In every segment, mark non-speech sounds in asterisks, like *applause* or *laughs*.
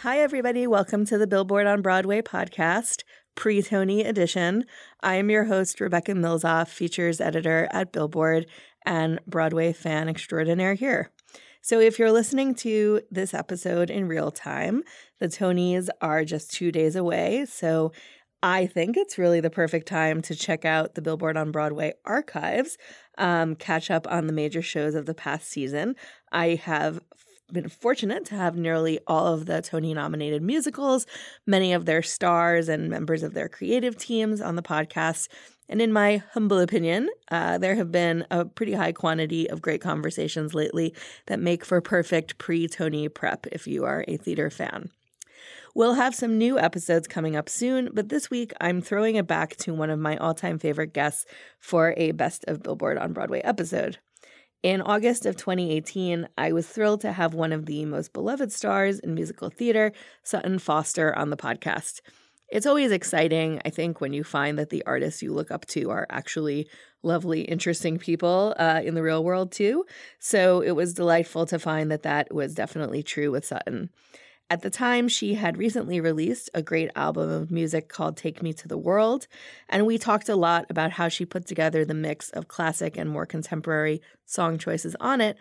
Hi, everybody. Welcome to the Billboard on Broadway podcast, pre Tony edition. I am your host, Rebecca Milzoff, features editor at Billboard and Broadway fan extraordinaire here. So, if you're listening to this episode in real time, the Tonys are just two days away. So, I think it's really the perfect time to check out the Billboard on Broadway archives, um, catch up on the major shows of the past season. I have been fortunate to have nearly all of the Tony nominated musicals, many of their stars and members of their creative teams on the podcast. And in my humble opinion, uh, there have been a pretty high quantity of great conversations lately that make for perfect pre Tony prep if you are a theater fan. We'll have some new episodes coming up soon, but this week I'm throwing it back to one of my all time favorite guests for a Best of Billboard on Broadway episode. In August of 2018, I was thrilled to have one of the most beloved stars in musical theater, Sutton Foster, on the podcast. It's always exciting, I think, when you find that the artists you look up to are actually lovely, interesting people uh, in the real world, too. So it was delightful to find that that was definitely true with Sutton. At the time, she had recently released a great album of music called Take Me to the World, and we talked a lot about how she put together the mix of classic and more contemporary song choices on it,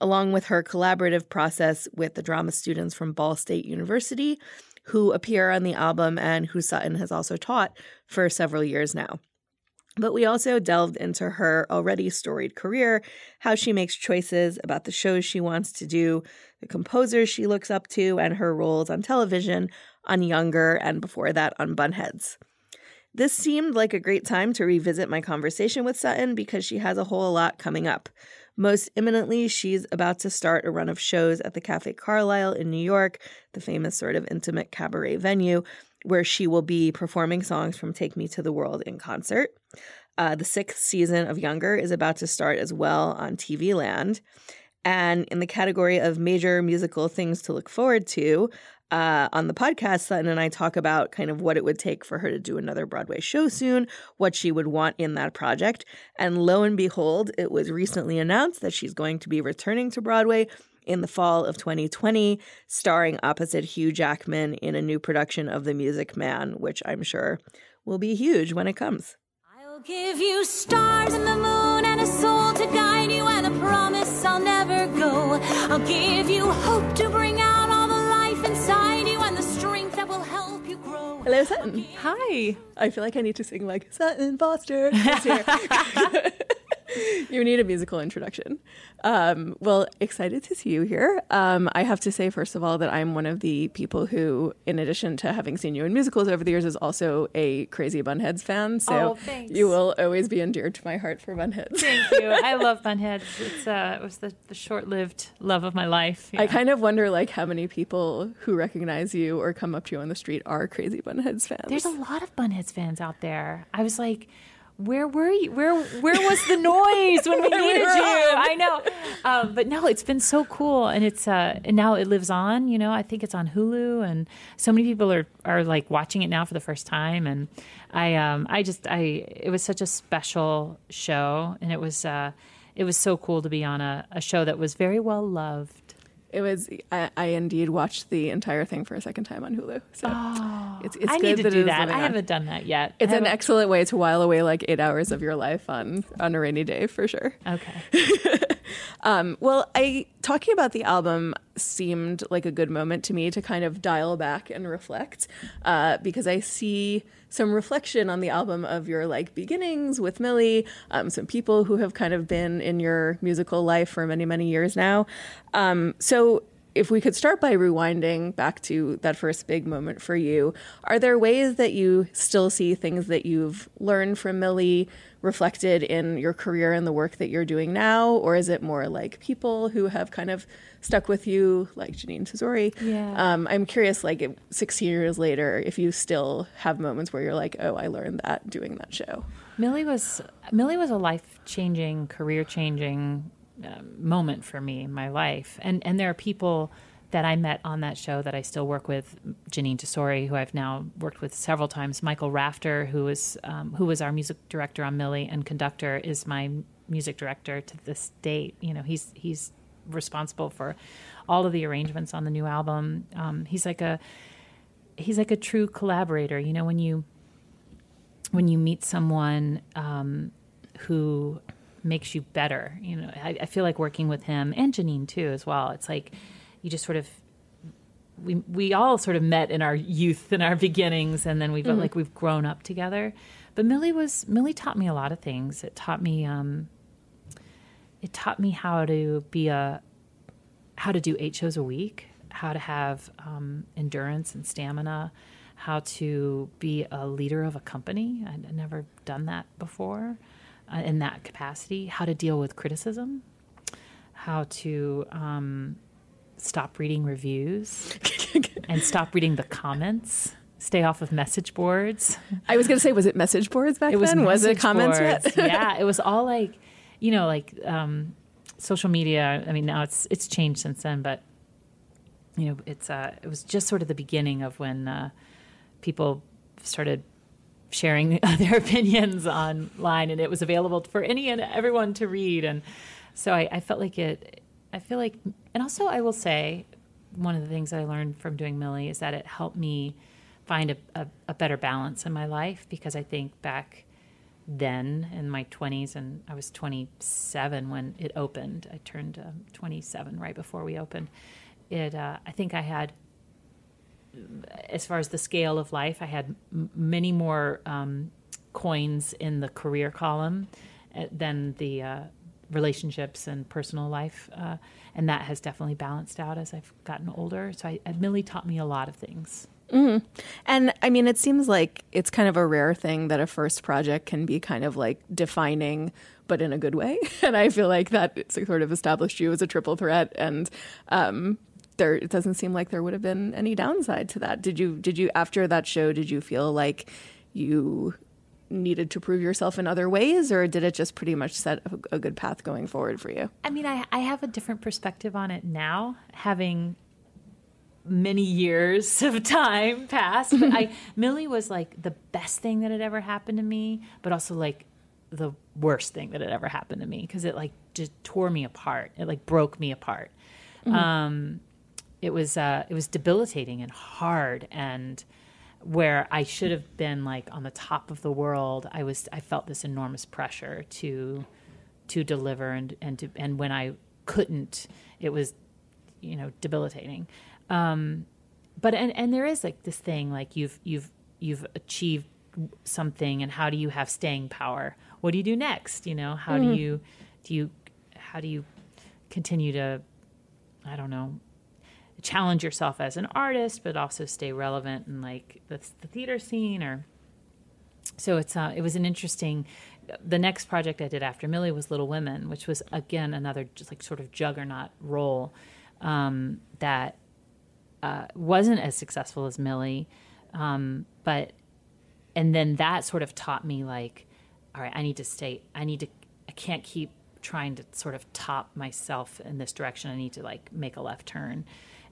along with her collaborative process with the drama students from Ball State University, who appear on the album and who Sutton has also taught for several years now. But we also delved into her already storied career, how she makes choices about the shows she wants to do, the composers she looks up to, and her roles on television, on Younger, and before that on Bunheads. This seemed like a great time to revisit my conversation with Sutton because she has a whole lot coming up. Most imminently, she's about to start a run of shows at the Cafe Carlyle in New York, the famous sort of intimate cabaret venue, where she will be performing songs from Take Me to the World in concert. Uh, the sixth season of Younger is about to start as well on TV Land. And in the category of major musical things to look forward to, uh, on the podcast, Sutton and I talk about kind of what it would take for her to do another Broadway show soon, what she would want in that project. And lo and behold, it was recently announced that she's going to be returning to Broadway in the fall of 2020, starring opposite Hugh Jackman in a new production of The Music Man, which I'm sure will be huge when it comes. I'll give you stars and the moon and a soul to guide you and a promise I'll never go. I'll give you hope to bring out all the life inside you and the strength that will help you grow. Hello, Sutton. Hi. I feel like I need to sing like Sutton Foster. *laughs* is *laughs* here." you need a musical introduction. Um, well, excited to see you here. Um, I have to say, first of all, that I'm one of the people who, in addition to having seen you in musicals over the years, is also a crazy Bunheads fan. So Oh, thanks. you will always be endeared to my heart for Bunheads. Thank you. *laughs* I love Bunheads. It's uh, it was the, the short-lived love of my life. I kind of wonder, like, how many people who recognize you or come up to you on the street are crazy Bunheads fans. There's a lot of Bunheads fans out there. I was like, where were you? Where where was the noise when we *laughs* needed you? I know, um, but no, it's been so cool, and it's uh, and now it lives on. You know, I think it's on Hulu, and so many people are are like watching it now for the first time, and I um I just I it was such a special show, and it was uh it was so cool to be on a, a show that was very well loved. It was. I, I, indeed watched the entire thing for a second time on Hulu. So oh, it's, it's I need to do that. I haven't done that yet. It's an excellent way to while away like eight hours of your life on on a rainy day for sure. Okay. *laughs* um, well, I talking about the album seemed like a good moment to me to kind of dial back and reflect uh, because I see some reflection on the album of your like beginnings with Millie, um, some people who have kind of been in your musical life for many, many years now. Um, so if we could start by rewinding back to that first big moment for you, are there ways that you still see things that you've learned from Millie reflected in your career and the work that you're doing now? Or is it more like people who have kind of stuck with you, like Jeanine Tesori? Yeah. Um, I'm curious, like 16 years later, if you still have moments where you're like, oh, I learned that doing that show. Millie was Millie was a life changing, career changing um, moment for me in my life. And and there are people that I met on that show that I still work with, Jeanine Tesori, who I've now worked with several times. Michael Rafter, who was um, who was our music director on Millie and conductor, is my music director to this date. You know, he's he's responsible for all of the arrangements on the new album. Um, he's like a he's like a true collaborator. You know, when you when you meet someone um, who makes you better. You know, I, I, feel like working with him and Jeanine too as well. It's like you just sort of we we all sort of met in our youth and our beginnings, and then we felt mm-hmm. like we've grown up together. But Millie was Millie taught me a lot of things. It taught me um, it taught me how to be a how to do eight shows a week, how to have um, endurance and stamina, how to be a leader of a company. I'd never done that before uh, in that capacity, how to deal with criticism, how to um, stop reading reviews *laughs* and stop reading the comments. Stay off of message boards. I was going to say, was it message boards back it was then? Was it comments yet? *laughs* yeah, it was all like, you know, like um, social media. I mean, now it's it's changed since then, but you know, it's uh, it was just sort of the beginning of when uh, people started sharing *laughs* their opinions online, and it was available for any and everyone to read. And so I, I felt like it. I feel like, and also I will say, one of the things I learned from doing Millie is that it helped me find a, a, a better balance in my life because I think back then in my 20s and I was 27 when it opened. I turned uh, 27 right before we opened. It uh, I think I had as far as the scale of life, I had m- many more um, coins in the career column uh, than the uh, relationships and personal life, uh, and that has definitely balanced out as I've gotten older. So I, Millie taught me a lot of things. Mm. And I mean, it seems like it's kind of a rare thing that a first project can be kind of like defining, but in a good way. *laughs* And I feel like that sort of established you as a triple threat. And um, there it doesn't seem like there would have been any downside to that. Did you did you after that show did you feel like you needed to prove yourself in other ways or did it just pretty much set a, a good path going forward for you? I mean, I I have a different perspective on it now having many years *laughs* of time passed. But I *laughs* Millie was like the best thing that had ever happened to me, but also like the worst thing that had ever happened to me because it like just tore me apart. It like broke me apart. Mm-hmm. Um, it was uh, it was debilitating and hard and where I should have been like on the top of the world, I was I felt this enormous pressure to to deliver and and to and when I couldn't, it was you know debilitating. Um, but and and there is like this thing like you've you've you've achieved something and how do you have staying power? What do you do next? You know how mm-hmm. do you do you how do you continue to I don't know challenge yourself as an artist, but also stay relevant in like the, the theater scene or. So it's uh, it was an interesting. The next project I did after Millie was Little Women, which was again another just like sort of juggernaut role um, that uh, wasn't as successful as Millie, um, but and then that sort of taught me like all right, I need to stay. I need to. I can't keep trying to sort of top myself in this direction. I need to like make a left turn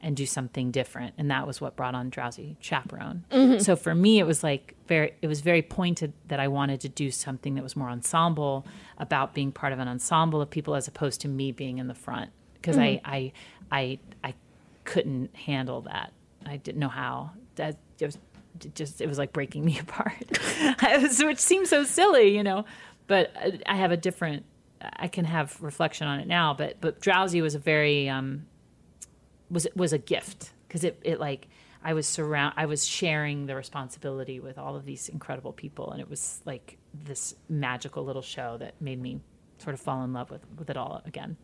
and do something different. And that was what brought on Drowsy Chaperone. Mm-hmm. So for me, it was like very, it was very pointed that I wanted to do something that was more ensemble about being part of an ensemble of people as opposed to me being in the front. Because I, mm-hmm. I, I, I couldn't handle that. I didn't know how. That it was just, it was like breaking *laughs* me apart. *laughs* Was, which seems so silly, you know. But I- I have a different. I can have reflection on it now. But but drowsy was a very um, was was a gift because it it like I was surround I was sharing the responsibility with all of these incredible people and it was like this magical little show that made me sort of fall in love with with it all again.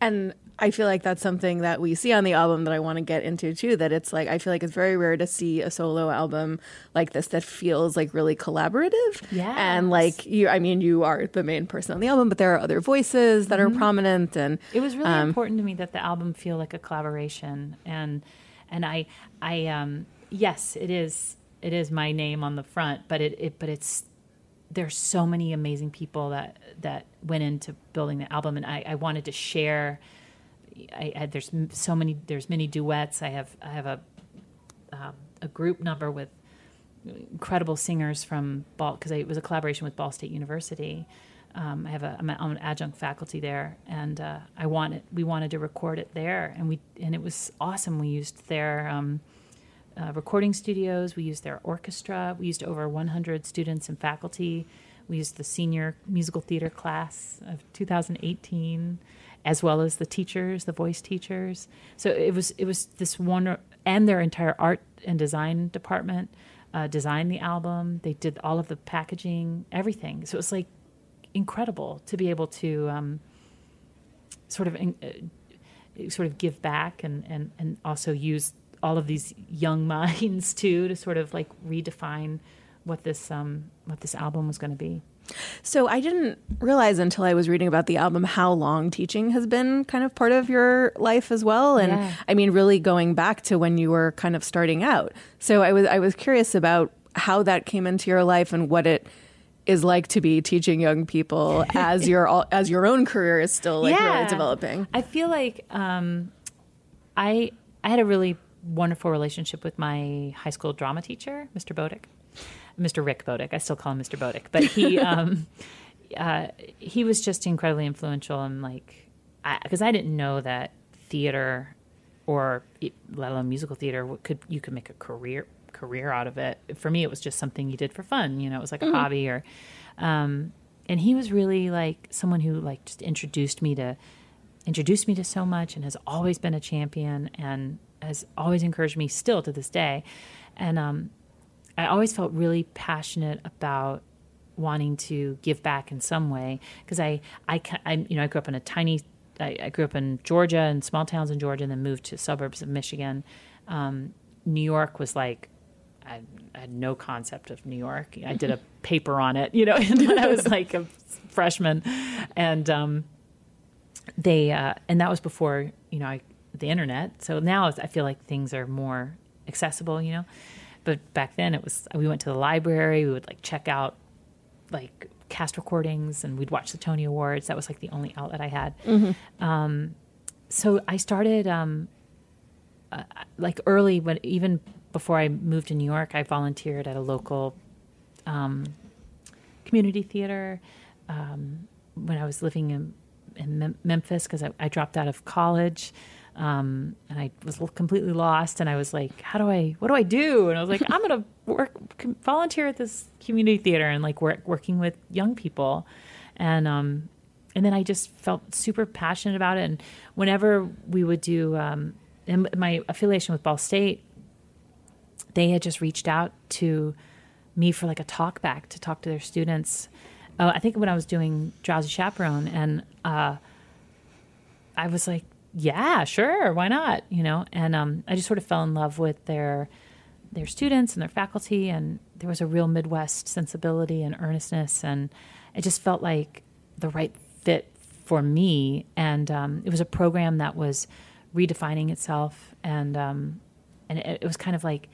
And I feel like that's something that we see on the album that I want to get into too. That it's like, I feel like it's very rare to see a solo album like this that feels like really collaborative. Yes. And like you, I mean, you are the main person on the album, but there are other voices that are prominent. And It was really important to me that the album feel like a collaboration and and I I um yes, it is it is my name on the front, but it, it but it's there's so many amazing people that that went into building the album and I, I wanted to share I, I there's so many there's many duets. I have I have a um, a group number with incredible singers from Ball because it was a collaboration with Ball State University. Um, I have a I'm, an adjunct faculty there, and uh, I wanted we wanted to record it there, and we and it was awesome. We used their um, uh, recording studios, we used their orchestra, we used over 100 students and faculty. We used the senior musical theater class of 2018, as well as the teachers, the voice teachers. So it was it was this wonder, and their entire art and design department uh, designed the album. They did all of the packaging, everything. So it was like incredible to be able to um, sort of in, uh, sort of give back and, and, and also use all of these young *laughs* minds too to sort of like redefine what this um, what this album was going to be. so I didn't realize until I was reading about the album how long teaching has been kind of part of your life as well. And Yeah. I mean, really going back to when you were kind of starting out. So I was, I was curious about how that came into your life and what it is like to be teaching young people *laughs* as your all- as your own career is still like really developing. I feel like um, I I had a really wonderful relationship with my high school drama teacher, Mr. Bodick, Mr. Rick Bodick. I still call him Mr. Bodick, but he *laughs* um, uh, he was just incredibly influential and like because I, didn't know that theater or let alone musical theater what could you could make a career career out of it. For me, it was just something you did for fun. You know, it was like a hobby or. Um, and he was really like someone who like just introduced me to introduced me to so much and has always been a champion and has always encouraged me still to this day. And um, I always felt really passionate about wanting to give back in some way because I, I, I, you know, I grew up in a tiny, I, I grew up in Georgia and small towns in Georgia, and then moved to suburbs of Michigan. Um, New York was like, I, I had no concept of New York. I did a *laughs* paper on it, you know, *laughs* when I was like a freshman, and um, they, uh, and that was before you know I, the internet. So now I feel like things are more accessible, you know. But back then it was we went to the library. We would like check out like cast recordings and we'd watch the Tony Awards. That was like the only outlet I had. Um, so I started um, uh, like early when even before I moved to New York, I volunteered at a local um, community theater um, when I was living in, in Mem- Memphis because I, I dropped out of college. Um, and I was completely lost, and I was like, "How do I? What do I do?" And I was like, "I'm gonna work, volunteer at this community theater, and like work working with young people." And um, and then I just felt super passionate about it. And whenever we would do, um, and my affiliation with Ball State, they had just reached out to me for like a talk back to talk to their students. Uh, I think when I was doing Drowsy Chaperone, and uh, I was like, yeah, sure, why not? You know, and um, I just sort of fell in love with their their students and their faculty, and there was a real Midwest sensibility and earnestness, and it just felt like the right fit for me. And um, it was a program that was redefining itself, and um, and it, it was kind of like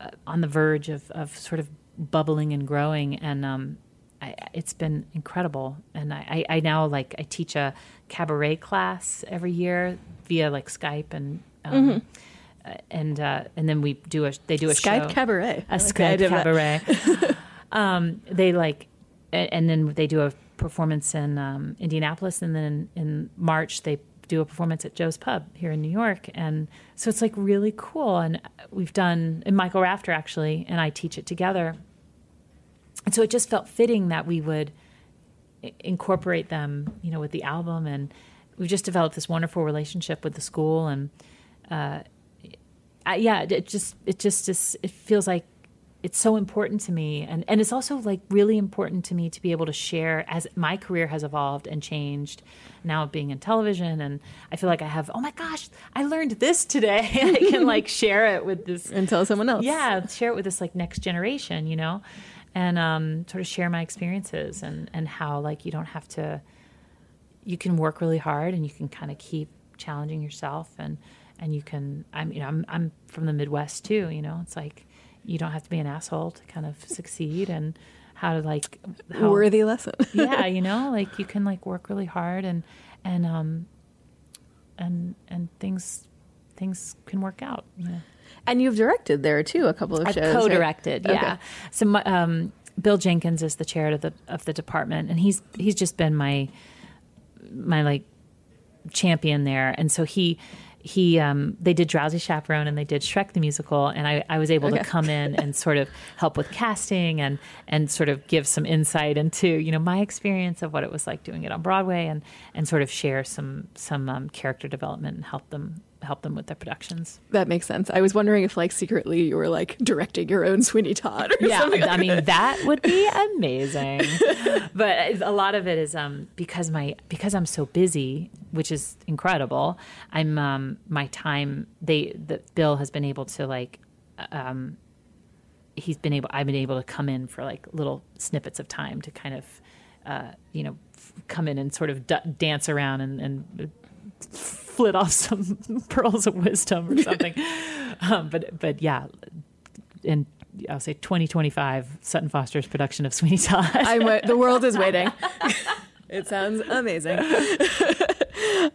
uh, on the verge of, of sort of bubbling and growing. And um, I, it's been incredible. And I, I, now like I teach a cabaret class every year via like Skype and um, uh, and uh, and then we do a they do a Skype show cabaret. A like Skype idea of that. cabaret. *laughs* um, they like, a- and then they do a performance in um, Indianapolis, and then in March they do a performance at Joe's Pub here in New York, and so it's like really cool. And we've done and Michael Rafter actually, and I teach it together, and so it just felt fitting that we would incorporate them, you know, with the album, and we've just developed this wonderful relationship with the school, and uh, I, yeah, it just it just is it feels like it's so important to me. And and it's also like really important to me to be able to share as my career has evolved and changed now being in television. And I feel like I have oh my gosh I learned this today. *laughs* I can like share it with this and tell someone else. yeah share it with this like next generation you know and um, sort of share my experiences and and how like you don't have to you can work really hard and you can kind of keep challenging yourself and and you can I'm you know I'm I'm from the Midwest too you know? It's like you don't have to be an asshole to kind of succeed and how to like how, Worthy lesson. *laughs* yeah you know? Like you can like work really hard and and um and and things things can work out know and you've directed there too a couple of I've shows. co-directed, Okay. yeah. So um, Bill Jenkins is the chair of the of the department, and he's he's just been my my like champion there, and so he he um, they did Drowsy Chaperone and they did Shrek the musical, and I, I was able Okay. to come in and sort of help with casting and and sort of give some insight into you know my experience of what it was like doing it on Broadway, and and sort of share some some um, character development and help them help them with their productions. That makes sense. I was wondering if, like, secretly you were like directing your own Sweeney Todd. Or yeah something. i mean that would be *laughs* amazing but a lot of it is um because my because i'm so busy which is incredible i'm um my time they the bill has been able to like um he's been able i've been able to come in for like little snippets of time to kind of uh you know f- come in and sort of d- dance around and and flit off some *laughs* pearls of wisdom or something *laughs* um but but yeah in I'll say 2025 Sutton Foster's production of Sweeney Todd. I'm the world is waiting. *laughs* it sounds amazing.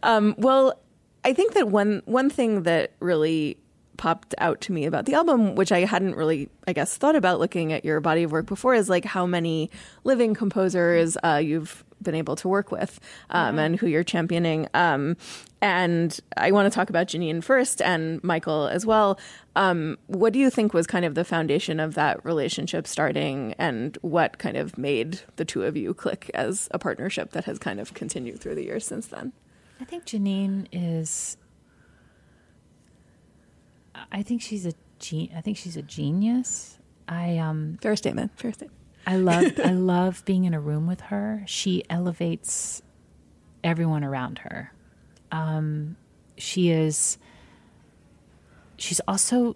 um, well, I think that one one thing that really popped out to me about the album, which I hadn't really, I guess, thought about looking at your body of work before, is like how many living composers uh, you've been able to work with um, and who you're championing. Um, and I want to talk about Jeanine first and Michael as well. Um, what do you think was kind of the foundation of that relationship starting, and what kind of made the two of you click as a partnership that has kind of continued through the years since then? I think Jeanine is. I think she's a gen- I think she's a genius. I um Fair statement. Fair statement. I love I love being in a room with her. She elevates everyone around her. Um, she is. She's also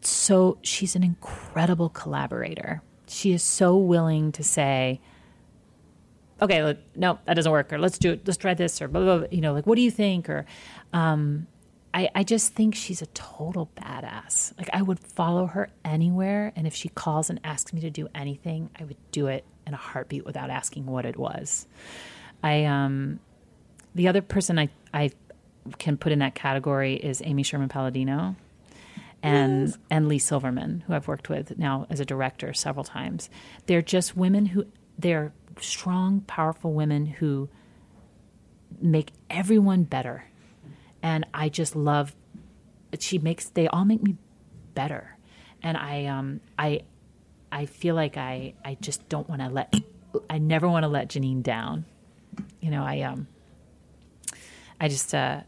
so she's an incredible collaborator. She is so willing to say, "Okay, no, that doesn't work," or "Let's do it. Let's try this," or blah blah. blah you know, like, what do you think? Or, um, I, I just think she's a total badass. Like I would follow her anywhere, and if she calls and asks me to do anything, I would do it in a heartbeat without asking what it was. I um, the other person I I can put in that category is Amy Sherman Palladino, and and Leigh Silverman, who I've worked with now as a director several times. They're just women who they're strong, powerful women who make everyone better and I just love. She makes they all make me better, and I um I I feel like I I just don't want to let I never want to let Jeanine down. You know I um I just uh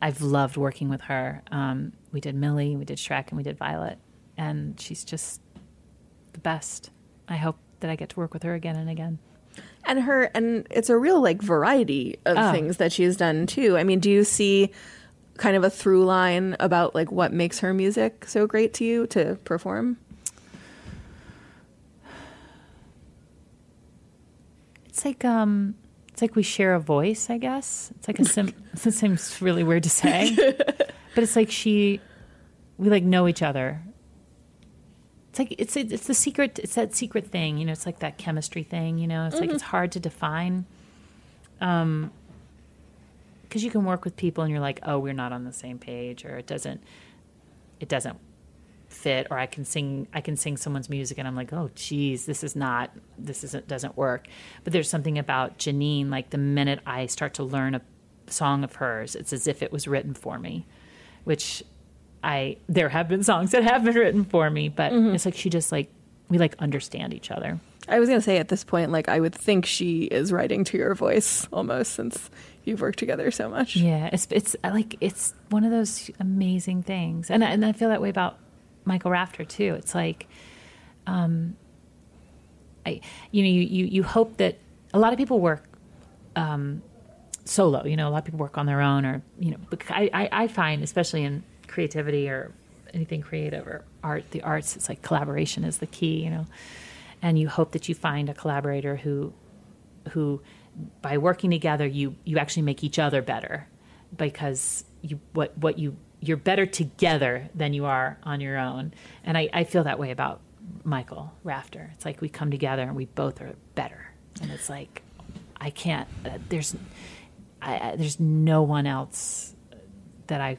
I've loved working with her. Um, we did Millie, we did Shrek, and we did Violet, and she's just the best. I hope that I get to work with her again and again. And her and it's a real like variety of Oh. things that she's done too i mean do you see kind of a through line about like what makes her music so great to you to perform It's like um, it's like we share a voice. I guess it's like a sim. *laughs* it seems really weird to say, *laughs* but it's like she, we like know each other it's like it's it's the secret. It's that secret thing. You know, it's like that chemistry thing. You know, it's like it's hard to define. Um, because you can work with people and you're like, oh, we're not on the same page, or it doesn't, it doesn't fit, or I can sing, I can sing someone's music, and I'm like, oh, geez, this is not, this isn't doesn't work. But there's something about Jeanine, like the minute I start to learn a song of hers, it's as if it was written for me, which I there have been songs that have been written for me, but it's like she just like we like understand each other. I was gonna say at this point, like I would think she is writing to your voice almost since you've worked together so much. Yeah, it's it's uh, like it's one of those amazing things, and I- and I feel that way about Michael Rafter too. It's like, um, I you know you you, you hope that a lot of people work um, solo. You know, a lot of people work on their own, or you know, I I, I find especially in creativity or anything creative or art, the arts, it's like collaboration is the key. You know, and you hope that you find a collaborator who who by working together you you actually make each other better because you what what you you're better together than you are on your own. And i, I feel that way about michael rafter. It's like we come together and we both are better. And it's like i can't uh, there's I, I, there's no one else that i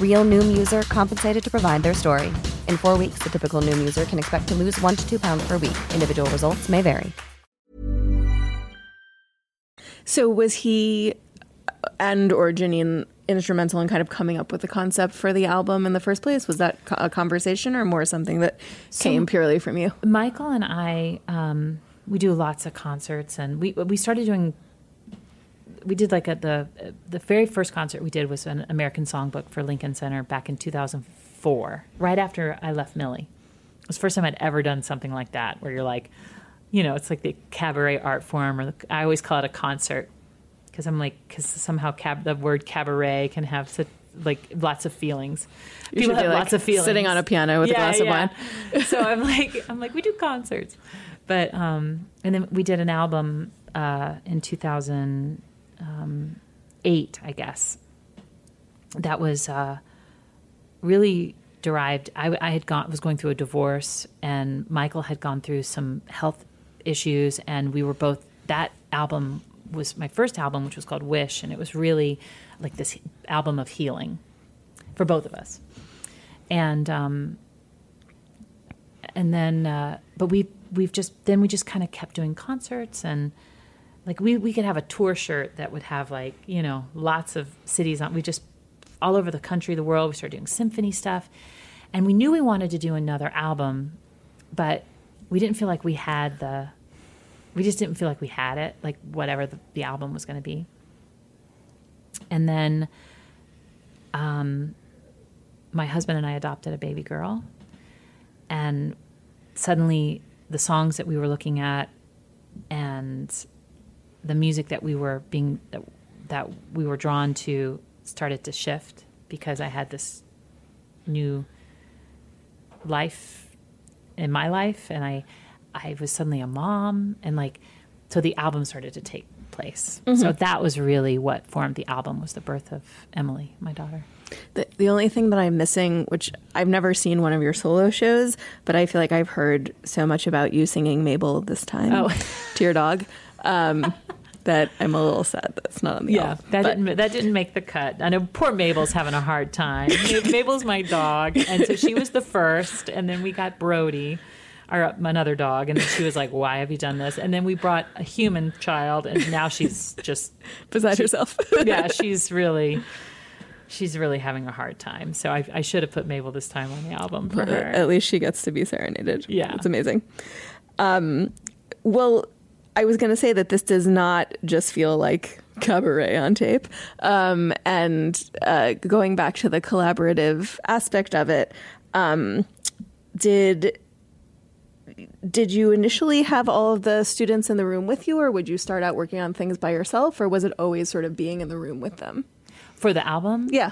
Real Noom user compensated to provide their story. In four weeks, the typical Noom user can expect to lose one to two pounds per week. Individual results may vary. So was he and or Jeanine instrumental in kind of coming up with the concept for the album in the first place? Was that a conversation or more something that came purely from you? Michael and I, um, we do lots of concerts, and we we started doing. We did like a, the the very first concert we did was an American Songbook for Lincoln Center back in 2004, right after I left Millie. It was the first time I'd ever done something like that, where you're like, you know, it's like the cabaret art form, or the, I always call it a concert because I'm like, because somehow cab, the word cabaret can have such like lots of feelings. You People have like, lots of feelings. sitting on a piano with a glass of wine. *laughs* so I'm like, I'm like, we do concerts, but um, and then we did an album uh, in 2008, I guess. That was uh, really derived. I, I had gone was going through a divorce, and Michael had gone through some health issues, and we were both. That album was my first album, which was called Wish, and it was really like this album of healing for both of us. And um, and then, uh, but we we've just then we just kind of kept doing concerts and like we we could have a tour shirt that would have like you know lots of cities on. We just all over the country, the world. We started doing symphony stuff, and we knew we wanted to do another album, but we didn't feel like we had the. We just didn't feel like we had it, like whatever the, the album was going to be. And then, um, my husband and I adopted a baby girl, and suddenly the songs that we were looking at and the music that we were being that, that we were drawn to started to shift because I had this new life in my life and I I was suddenly a mom and like so the album started to take place. Mm-hmm. So that was really what formed the album was the birth of Emily, my daughter. The, the only thing that I'm missing, which I've never seen one of your solo shows, but I feel like I've heard so much about you singing Mabel this time Oh. to your dog um, *laughs* that I'm a little sad that's not on the album. that But- didn't that didn't make the cut. I know poor Mabel's having a hard time. *laughs* Mabel's my dog, and so she was the first, and then we got Brody, our another dog, and then she was like, "Why have you done this?" And then we brought a human child, and now she's just *laughs* Beside herself. yeah, she's really. She's really having a hard time. So I, I should have put Mabel this time on the album for her. At least she gets to be serenaded. Yeah. It's amazing. Um, well, I was going to say that this does not just feel like cabaret on tape. Um, and uh, going back to the collaborative aspect of it, um, did did you initially have all of the students in the room with you or would you start out working on things by yourself or was it always sort of being in the room with them For the album? yeah.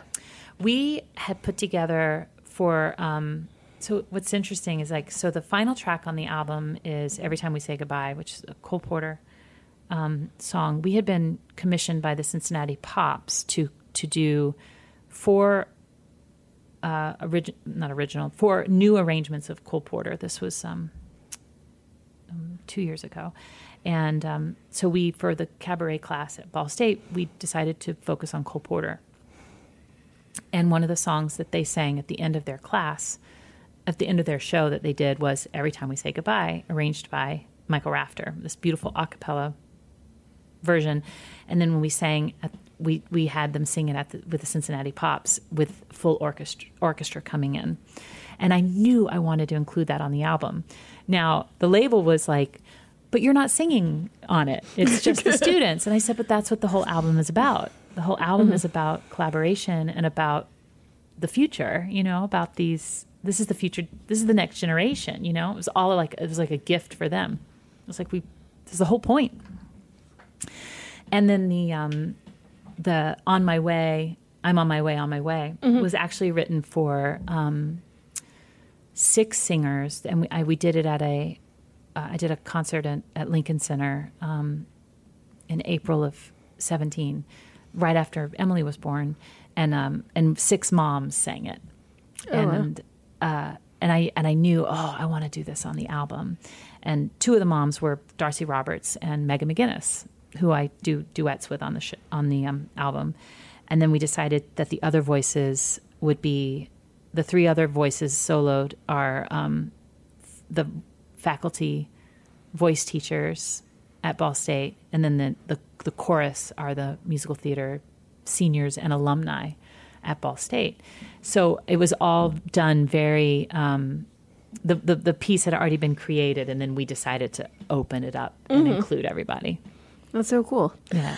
We had put together for um, so what's interesting is like so the final track on the album is every time we say goodbye which is a cole porter um, song. We had been commissioned by the cincinnati pops to to do four uh, origi- not original four new arrangements of cole porter. This was um, um, two years ago and um, so we for the cabaret class at ball state we decided to focus on cole porter and one of the songs that they sang at the end of their class, at the end of their show that they did was Every Time We Say Goodbye, arranged by Michael Rafter, this beautiful a cappella version. And then when we sang, at, we, we had them sing it at the, with the Cincinnati Pops with full orchestra, orchestra coming in. And I knew I wanted to include that on the album. Now, the label was like, but you're not singing on it. It's just the *laughs* students. And I said, but that's what the whole album is about. The whole album is about collaboration and about the future, you know, about these this is the future this is the next generation, you know. It was all like it was like a gift for them. It was like we this is the whole point. And then the um the on my way, I'm on my way, on my way was actually written for um six singers and we I, we did it at a uh, I did a concert at, at Lincoln Center um, in April of 17, right after Emily was born, and um, and six moms sang it, and uh, and I and I knew oh I want to do this on the album, and two of the moms were Darcie Roberts and Megan McGinnis, who I do duets with on the sh- on the um, album, and then we decided that the other voices would be the three other voices soloed are um, the faculty voice teachers at Ball State, and then the, the, the chorus are the musical theater seniors and alumni at Ball State. So it was all done very. Um, the, the the piece had already been created, and then we decided to open it up and include everybody. that's so cool Yeah.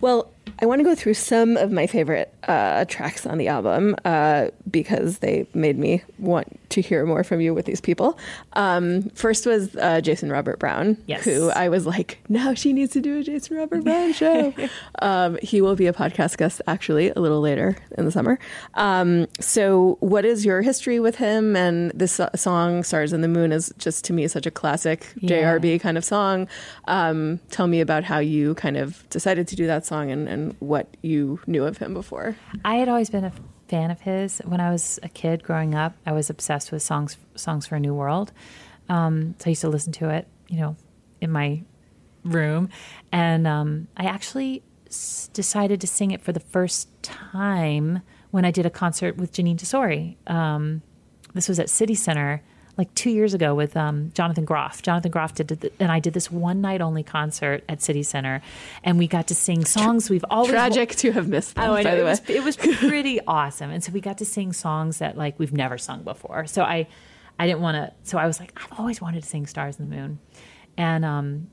Well, I want to go through some of my favorite uh, tracks on the album uh, because they made me want to hear more from you with these people. Um, first was uh, Jason Robert Brown, Yes. who I was like, now she needs to do a Jason Robert Brown show. *laughs* um, he will be a podcast guest actually a little later in the summer. Um, so, what is your history with him? And this song, Stars and the Moon, is just to me such a classic Yeah. JRB kind of song. Um, tell me about how you kind of decided to do that song and, and what you knew of him before. I had always been a fan of his when I was a kid growing up. I was obsessed with songs songs for a new world. Um, so I used to listen to it, you know, in my room, and um, I actually s- decided to sing it for the first time when I did a concert with Jeanine Tesori. Um, this was at City Center like two years ago with um, Jonathan Groff. Jonathan Groff did, the, and I did this one night only concert at City Center, and we got to sing songs we've always Tragic to have missed that, Oh, I know. by the It way. was, it was *laughs* pretty awesome. And so we got to sing songs that like we've never sung before. So I, I didn't want to. So I was like, I've always wanted to sing "Stars and the Moon," and um,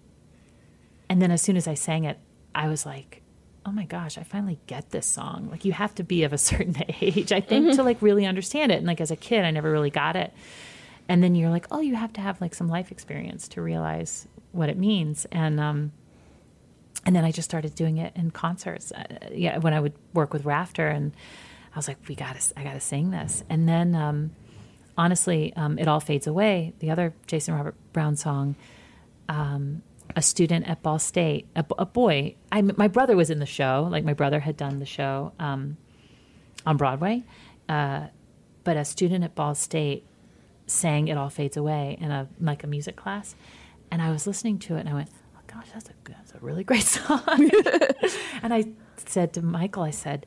and then as soon as I sang it, I was like, oh my gosh, I finally get this song. Like you have to be of a certain *laughs* age, I think, to like really understand it. And like as a kid, I never really got it. And then you're like, oh, you have to have like some life experience to realize what it means. And um, and then I just started doing it in concerts. Uh, yeah, when I would work with Rafter, and I was like, "We got to, I got to sing this." And then, um, honestly, um, it all fades away. The other Jason Robert Brown song, um, a student at Ball State, a boy. I, my brother was in the show. Like my brother had done the show um, on Broadway, uh, but a student at Ball State sang "It All Fades Away" in a like a music class, and I was listening to it, and I went, "Oh gosh, that's a that's a really great *laughs* song." *laughs* and I said to Michael, I said,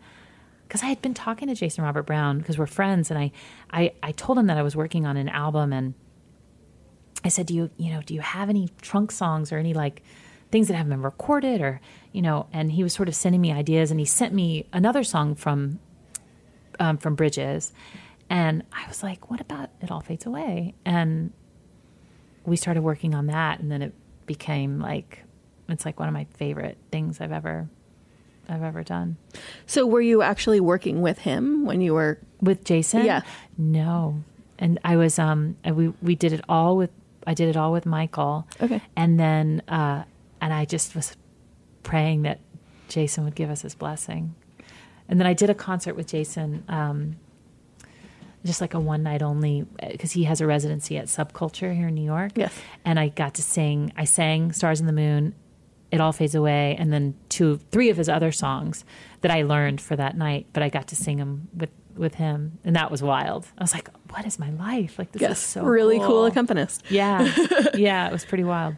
because I had been talking to Jason Robert Brown because we're friends, and I, I I told him that I was working on an album, and I said, "Do you, you know, do you have any trunk songs or any like things that haven't been recorded or, you know?" And he was sort of sending me ideas, and he sent me another song from um, from Bridges, and I was like, "What about it all fades away?" And we started working on that, and then it became like it's like one of my favorite things I've ever I've ever done. So were you actually working with him when you were With Jason? Yeah. No. And I was um and we we did it all with I did it all with Michael. Okay. And then uh and I just was praying that Jason would give us his blessing. And then I did a concert with Jason um just like a one night only uh, because he has a residency at Subculture here in New York. Yes. And I got to sing I sang Stars and the Moon it all fades away and then two three of his other songs that i learned for that night but i got to sing them with with him and that was wild i was like what is my life like this yes, is so really cool. cool accompanist? yeah *laughs* yeah it was pretty wild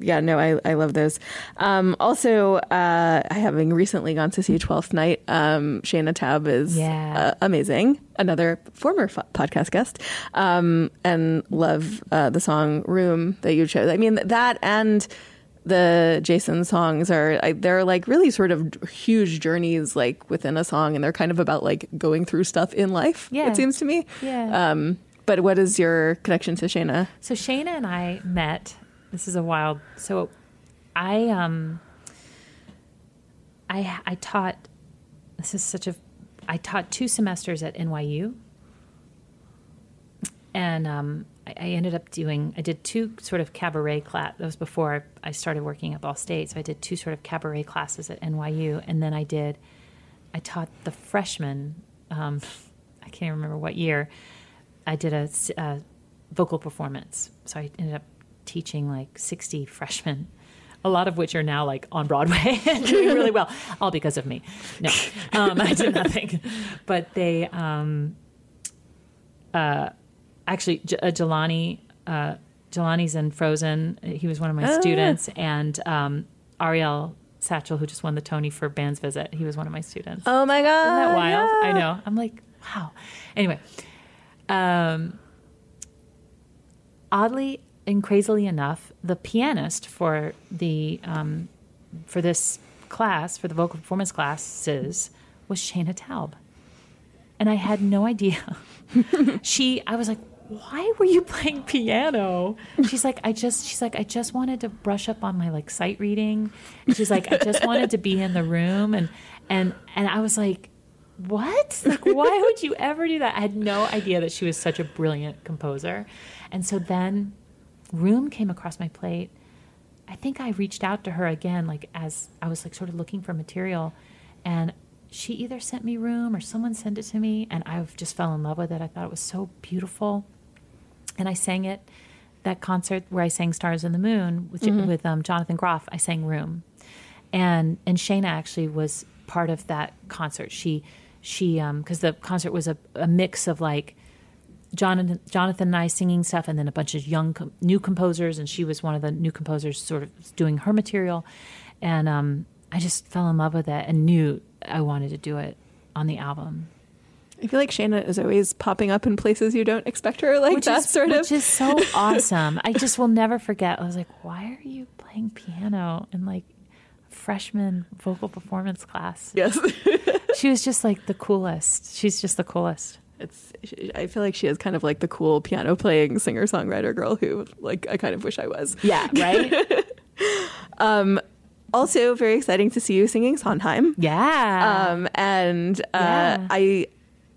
Yeah, no, I, I love those. Um, also, uh, having recently gone to see Twelfth Night, um, Shaina Taub is Yeah. uh, amazing. Another former f- podcast guest, um, and love uh, the song "Room" that you chose. I mean, that and the Jason songs are I, they're like really sort of huge journeys like within a song, and they're kind of about like going through stuff in life. Yeah. it seems to me. Yeah. Um, but what is your connection to Shaina? So Shaina and I met. This is a wild. So I um I I taught. This is such a. I taught two semesters at NYU, and um, I, I ended up doing. I did two sort of cabaret class. That was before I, I started working at Ball State. So I did two sort of cabaret classes at NYU, and then I did. I taught the freshmen. Um, *laughs* I can't remember what year. I did a vocal performance. So I ended up teaching like 60 freshmen, a lot of which are now like on Broadway *laughs* and doing really well, all because of me. No, um, I did nothing. But they, um, uh, actually, J- uh, Jelani, uh, Jelani's in Frozen. He was one of my students. And um, Ari'el Stachel, who just won the Tony for Band's Visit, he was one of my students. Oh my god! Isn't that wild? I know. I'm like, wow. Anyway, um, oddly and crazily enough, the pianist for the um, for this class, for the vocal performance classes, was Shaina Taub, and I had no idea. *laughs* she, I was like. Why were you playing piano? She's like, I just, she's like, I just wanted to brush up on my like sight reading. And she's like, I just wanted to be in the room, and and and I was like, what? Like, why would you ever do that? I had no idea that she was such a brilliant composer. And so then Room came across my plate. I think I reached out to her again, like as I was like sort of looking for material. And she either sent me Room or someone sent it to me. And I just fell in love with it. I thought it was so beautiful. And I sang it, that concert where I sang Stars and the Moon with, with um, Jonathan Groff. I sang Room and and Shaina actually was part of that concert. She she um because the concert was a, a mix of like Jonathan Jonathan and I singing stuff, and then a bunch of young com- new composers, and she was one of the new composers, sort of doing her material, and um I just fell in love with it and knew I wanted to do it on the album. I feel like Shaina is always popping up in places you don't expect her, like that is, sort of. which is so *laughs* awesome. I just will never forget. I was like, why are you playing piano in like freshman vocal performance class? yes, *laughs* She was just like the coolest. She's just the coolest. It's. I feel like she is kind of like the cool piano playing singer songwriter girl who, like, I kind of wish I was. Yeah, right? *laughs* Also, very exciting to see you singing Sondheim. yeah. Um, and uh, Yeah. I,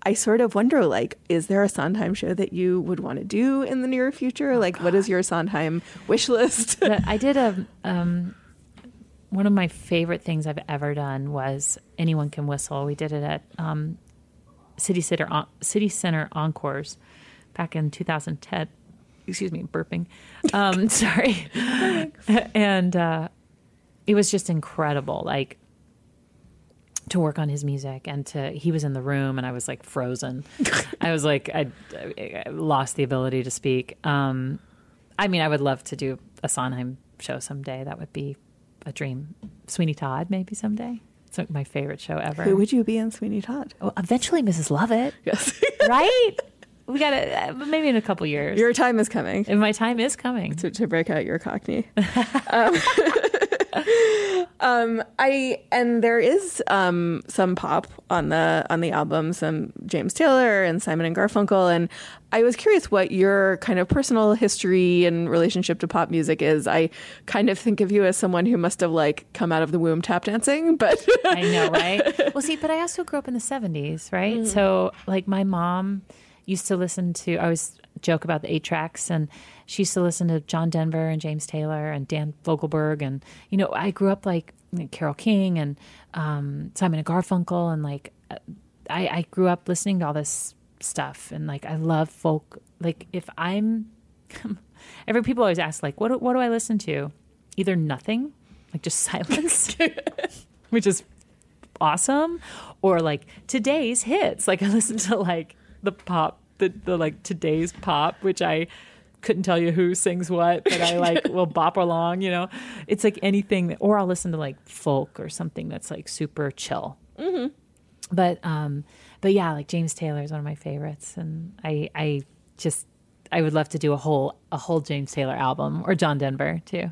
I sort of wonder, like, is there a Sondheim show that you would want to do in the near future? like, what is your Sondheim wish list? I did a um, one of my favorite things I've ever done was anyone can whistle. We did it at um, City Center En- City Center Encores back in 2010. Excuse me, burping. *laughs* Um, sorry, and uh, it was just incredible. Like to work on his music and to he was in the room and I was like frozen. *laughs* I was like I, I lost the ability to speak. Um, I mean, I would love to do a Sondheim show someday. That would be a dream. Sweeney Todd, maybe someday. It's like my favorite show ever. Who would you be in Sweeney Todd? Oh, eventually, Mrs. Lovett, Yes. *laughs* right? we got to maybe in a couple years. Your time is coming and my time is coming. to, to break out your Cockney. *laughs* um, *laughs* um, I and there is um, some pop on the on the album, some James Taylor and Simon and Garfunkel, and I was curious what your kind of personal history and relationship to pop music is. I kind of think of you as someone who must have like come out of the womb tap dancing, but I know, right? *laughs* Well, see, but I also grew up in the 70s, right? So, like, my mom used to listen to, I always joke about the eight tracks, and she used to listen to John Denver and James Taylor and Dan Fogelberg. And, you know, I grew up like Carole King and um, Simon and Garfunkel. And, like, uh, I, I grew up listening to all this stuff. And, like, I love folk. Like, if I'm, *laughs* every people always ask, like, what, what do I listen to? Either nothing, like just *laughs* silence, *laughs* which is awesome or like today's hits like i listen to like the pop the, the like today's pop which i couldn't tell you who sings what but i like *laughs* will bop along you know? It's like anything that, or i'll listen to like folk or something that's like super chill. Mm-hmm. but um but yeah like james taylor is one of my favorites and i i just i would love to do a whole a whole james taylor album or john denver too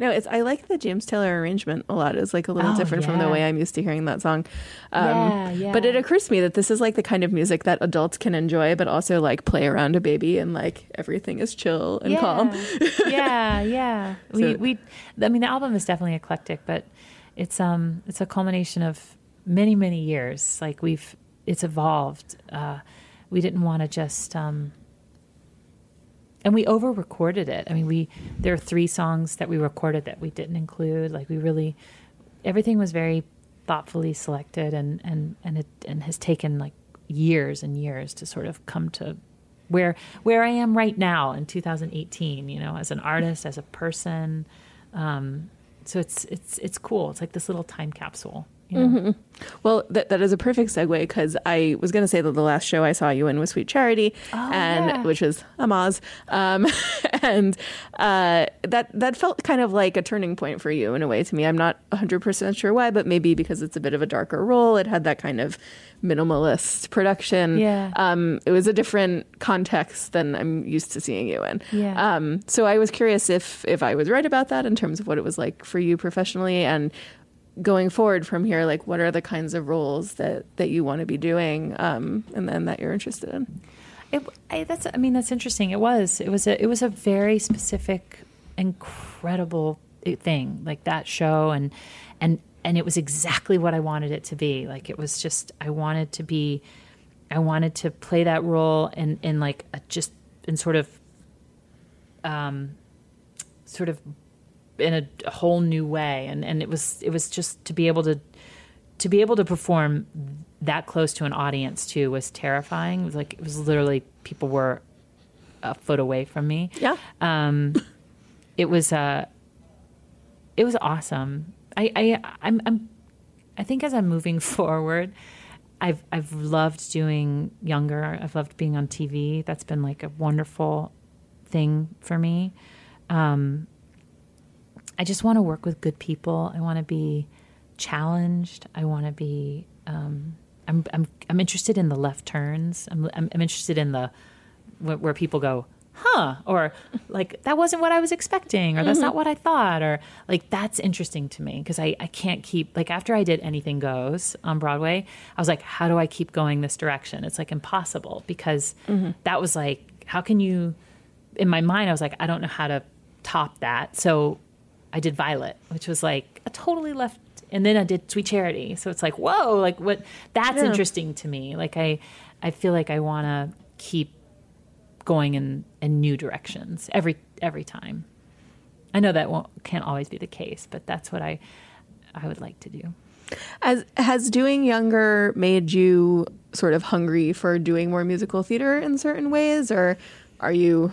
No, it's I like the James Taylor arrangement a lot. It's like a little Oh, different from the way I'm used to hearing that song. Um, Yeah, yeah. But it occurs to me that this is like the kind of music that adults can enjoy, but also like play around a baby and like everything is chill and calm. *laughs* yeah, yeah. *laughs* We we I mean the album is definitely eclectic, but it's um it's a culmination of many many years. Like we've it's evolved. Uh, we didn't want to just um and we over recorded it. I mean, we there are three songs that we recorded that we didn't include. Like we really everything was very thoughtfully selected and and and it and has taken like years and years to sort of come to where where I am right now in 2018. You know, as an artist, as a person. Um, so it's it's it's cool. It's like this little time capsule. You know? Well, that, that is a perfect segue because I was going to say that the last show I saw you in was Sweet Charity, and yeah. which was Amaz, um, *laughs* and uh, that that felt kind of like a turning point for you in a way to me. I'm not 100 percent sure why, but maybe because it's a bit of a darker role. It had that kind of minimalist production. Yeah. um, it was a different context than I'm used to seeing you in. Yeah. Um, so I was curious if if I was right about that in terms of what it was like for you professionally and going forward from here like what are the kinds of roles that that you want to be doing um, and then that you're interested in It, I, that's I mean that's interesting. It was it was a it was a very specific, incredible thing like that show and and and it was exactly what I wanted it to be. Like it was just I wanted to be, I wanted to play that role in in like a just in sort of, um, sort of in a, a whole new way and and it was it was just to be able to to be able to perform that close to an audience too was terrifying. It was like it was literally people were a foot away from me. yeah Um, it was uh, it was awesome. I I I'm, I'm I think as I'm moving *laughs* forward, I've I've loved doing younger. I've loved being on TV. That's been like a wonderful thing for me. Um, I just want to work with good people. I want to be challenged. I want to be. Um, I'm I'm I'm interested in the left turns. I'm I'm, I'm interested in the where, where people go, huh, or like that wasn't what I was expecting, or that's not what I thought, or like that's interesting to me because I I can't keep like after I did Anything Goes on Broadway, I was like, how do I keep going this direction? It's like impossible because that was like, how can you? In my mind, I was like, I don't know how to top that, so I did Violet, which was like a totally left, and then I did Sweet Charity. So it's like, whoa, like what? That's Yeah. interesting to me. Like I, I feel like I want to keep going in in new directions every every time. I know that won't can't always be the case, but that's what I I would like to do. As, has doing younger made you sort of hungry for doing more musical theater in certain ways or are you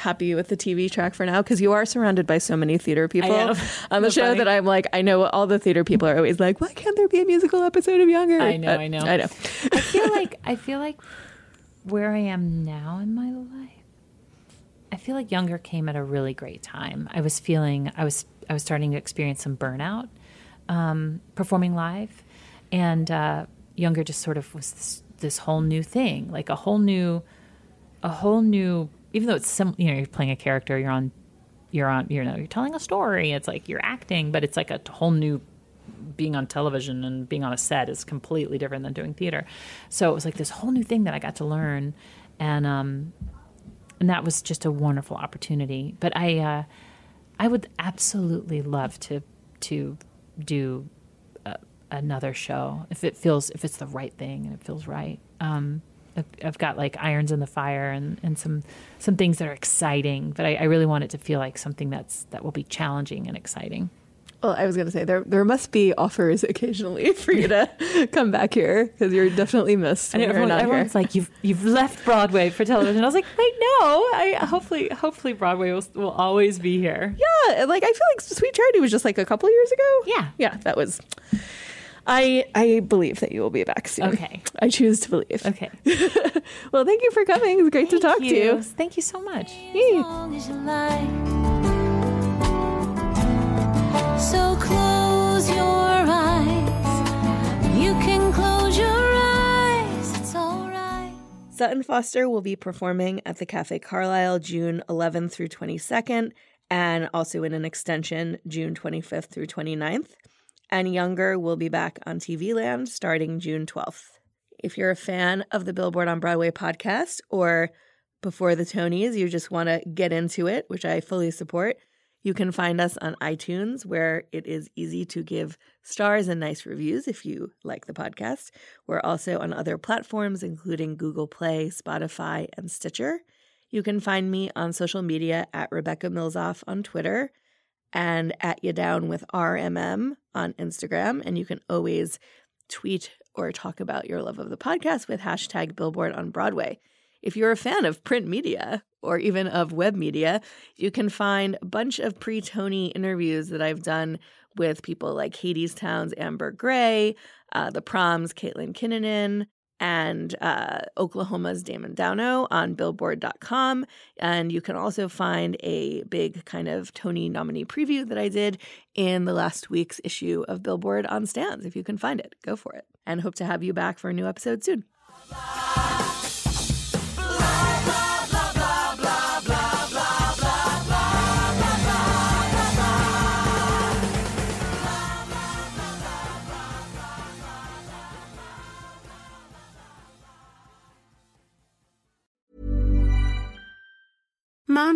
happy with the TV track for now because you are surrounded by so many theater people on the *laughs* That's show funny. that I'm like I know all the theater people are always like why can't there be a musical episode of Younger I know, But I know. I know I feel *laughs* like I feel like where I am now in my life. I feel like younger came at a really great time. I was feeling I was I was starting to experience some burnout um, performing live, and uh, younger just sort of was this, this whole new thing, like a whole new a whole new even though it's sim, you know you're playing a character you're on you're on you know you're telling a story it's like you're acting but it's like a whole new being on television and being on a set is completely different than doing theater. So it was like this whole new thing that i got to learn and um and that was just a wonderful opportunity. But i uh i would absolutely love to to do a, another show if it feels if it's the right thing and it feels right. Um I've, I've got like irons in the fire and, and some some things that are exciting, but I, I really want it to feel like something that's that will be challenging and exciting. Well, I was going to say there there must be offers occasionally *laughs* for you to *laughs* come back here because you're definitely missed. And everyone, not everyone's here. like, "You've you've left Broadway for television." I was like, "Wait, no. I hopefully hopefully Broadway will will always be here." yeah, like I feel like Sweet Charity was just like a couple of years ago. Yeah. yeah, that was. I I believe that you will be back soon. Okay. I choose to believe. Okay. *laughs* Well, thank you for coming. It's was great to talk to you. Thank you so much. Yay. As long as you like. So close your eyes. You can close your eyes. It's alright. Sutton Foster will be performing at the Cafe Carlyle June 11th through 22nd, and also in an extension June 25th through 29th. And Younger will be back on TV Land starting June 12th. If you're a fan of the Billboard on Broadway podcast, or before the Tonys, you just want to get into it, which I fully support, you can find us on iTunes, where it is easy to give stars and nice reviews if you like the podcast. We're also on other platforms, including Google Play, Spotify, and Stitcher. You can find me on social media at Rebecca Milzoff on Twitter and at You Down with RMM on Instagram. And you can always tweet or talk about your love of the podcast with hashtag Billboard on Broadway. If you're a fan of print media or even of web media, you can find a bunch of pre Tony interviews that I've done with people like Hadestown's Amber Gray, uh, the Proms, Caitlin Kinnunen, and uh, Oklahoma's Damon Daunno on Billboard.com. And you can also find a big kind of Tony nominee preview that I did in the last week's issue of Billboard on Stands. If you can find it, go for it. And hope to have you back for a new episode soon.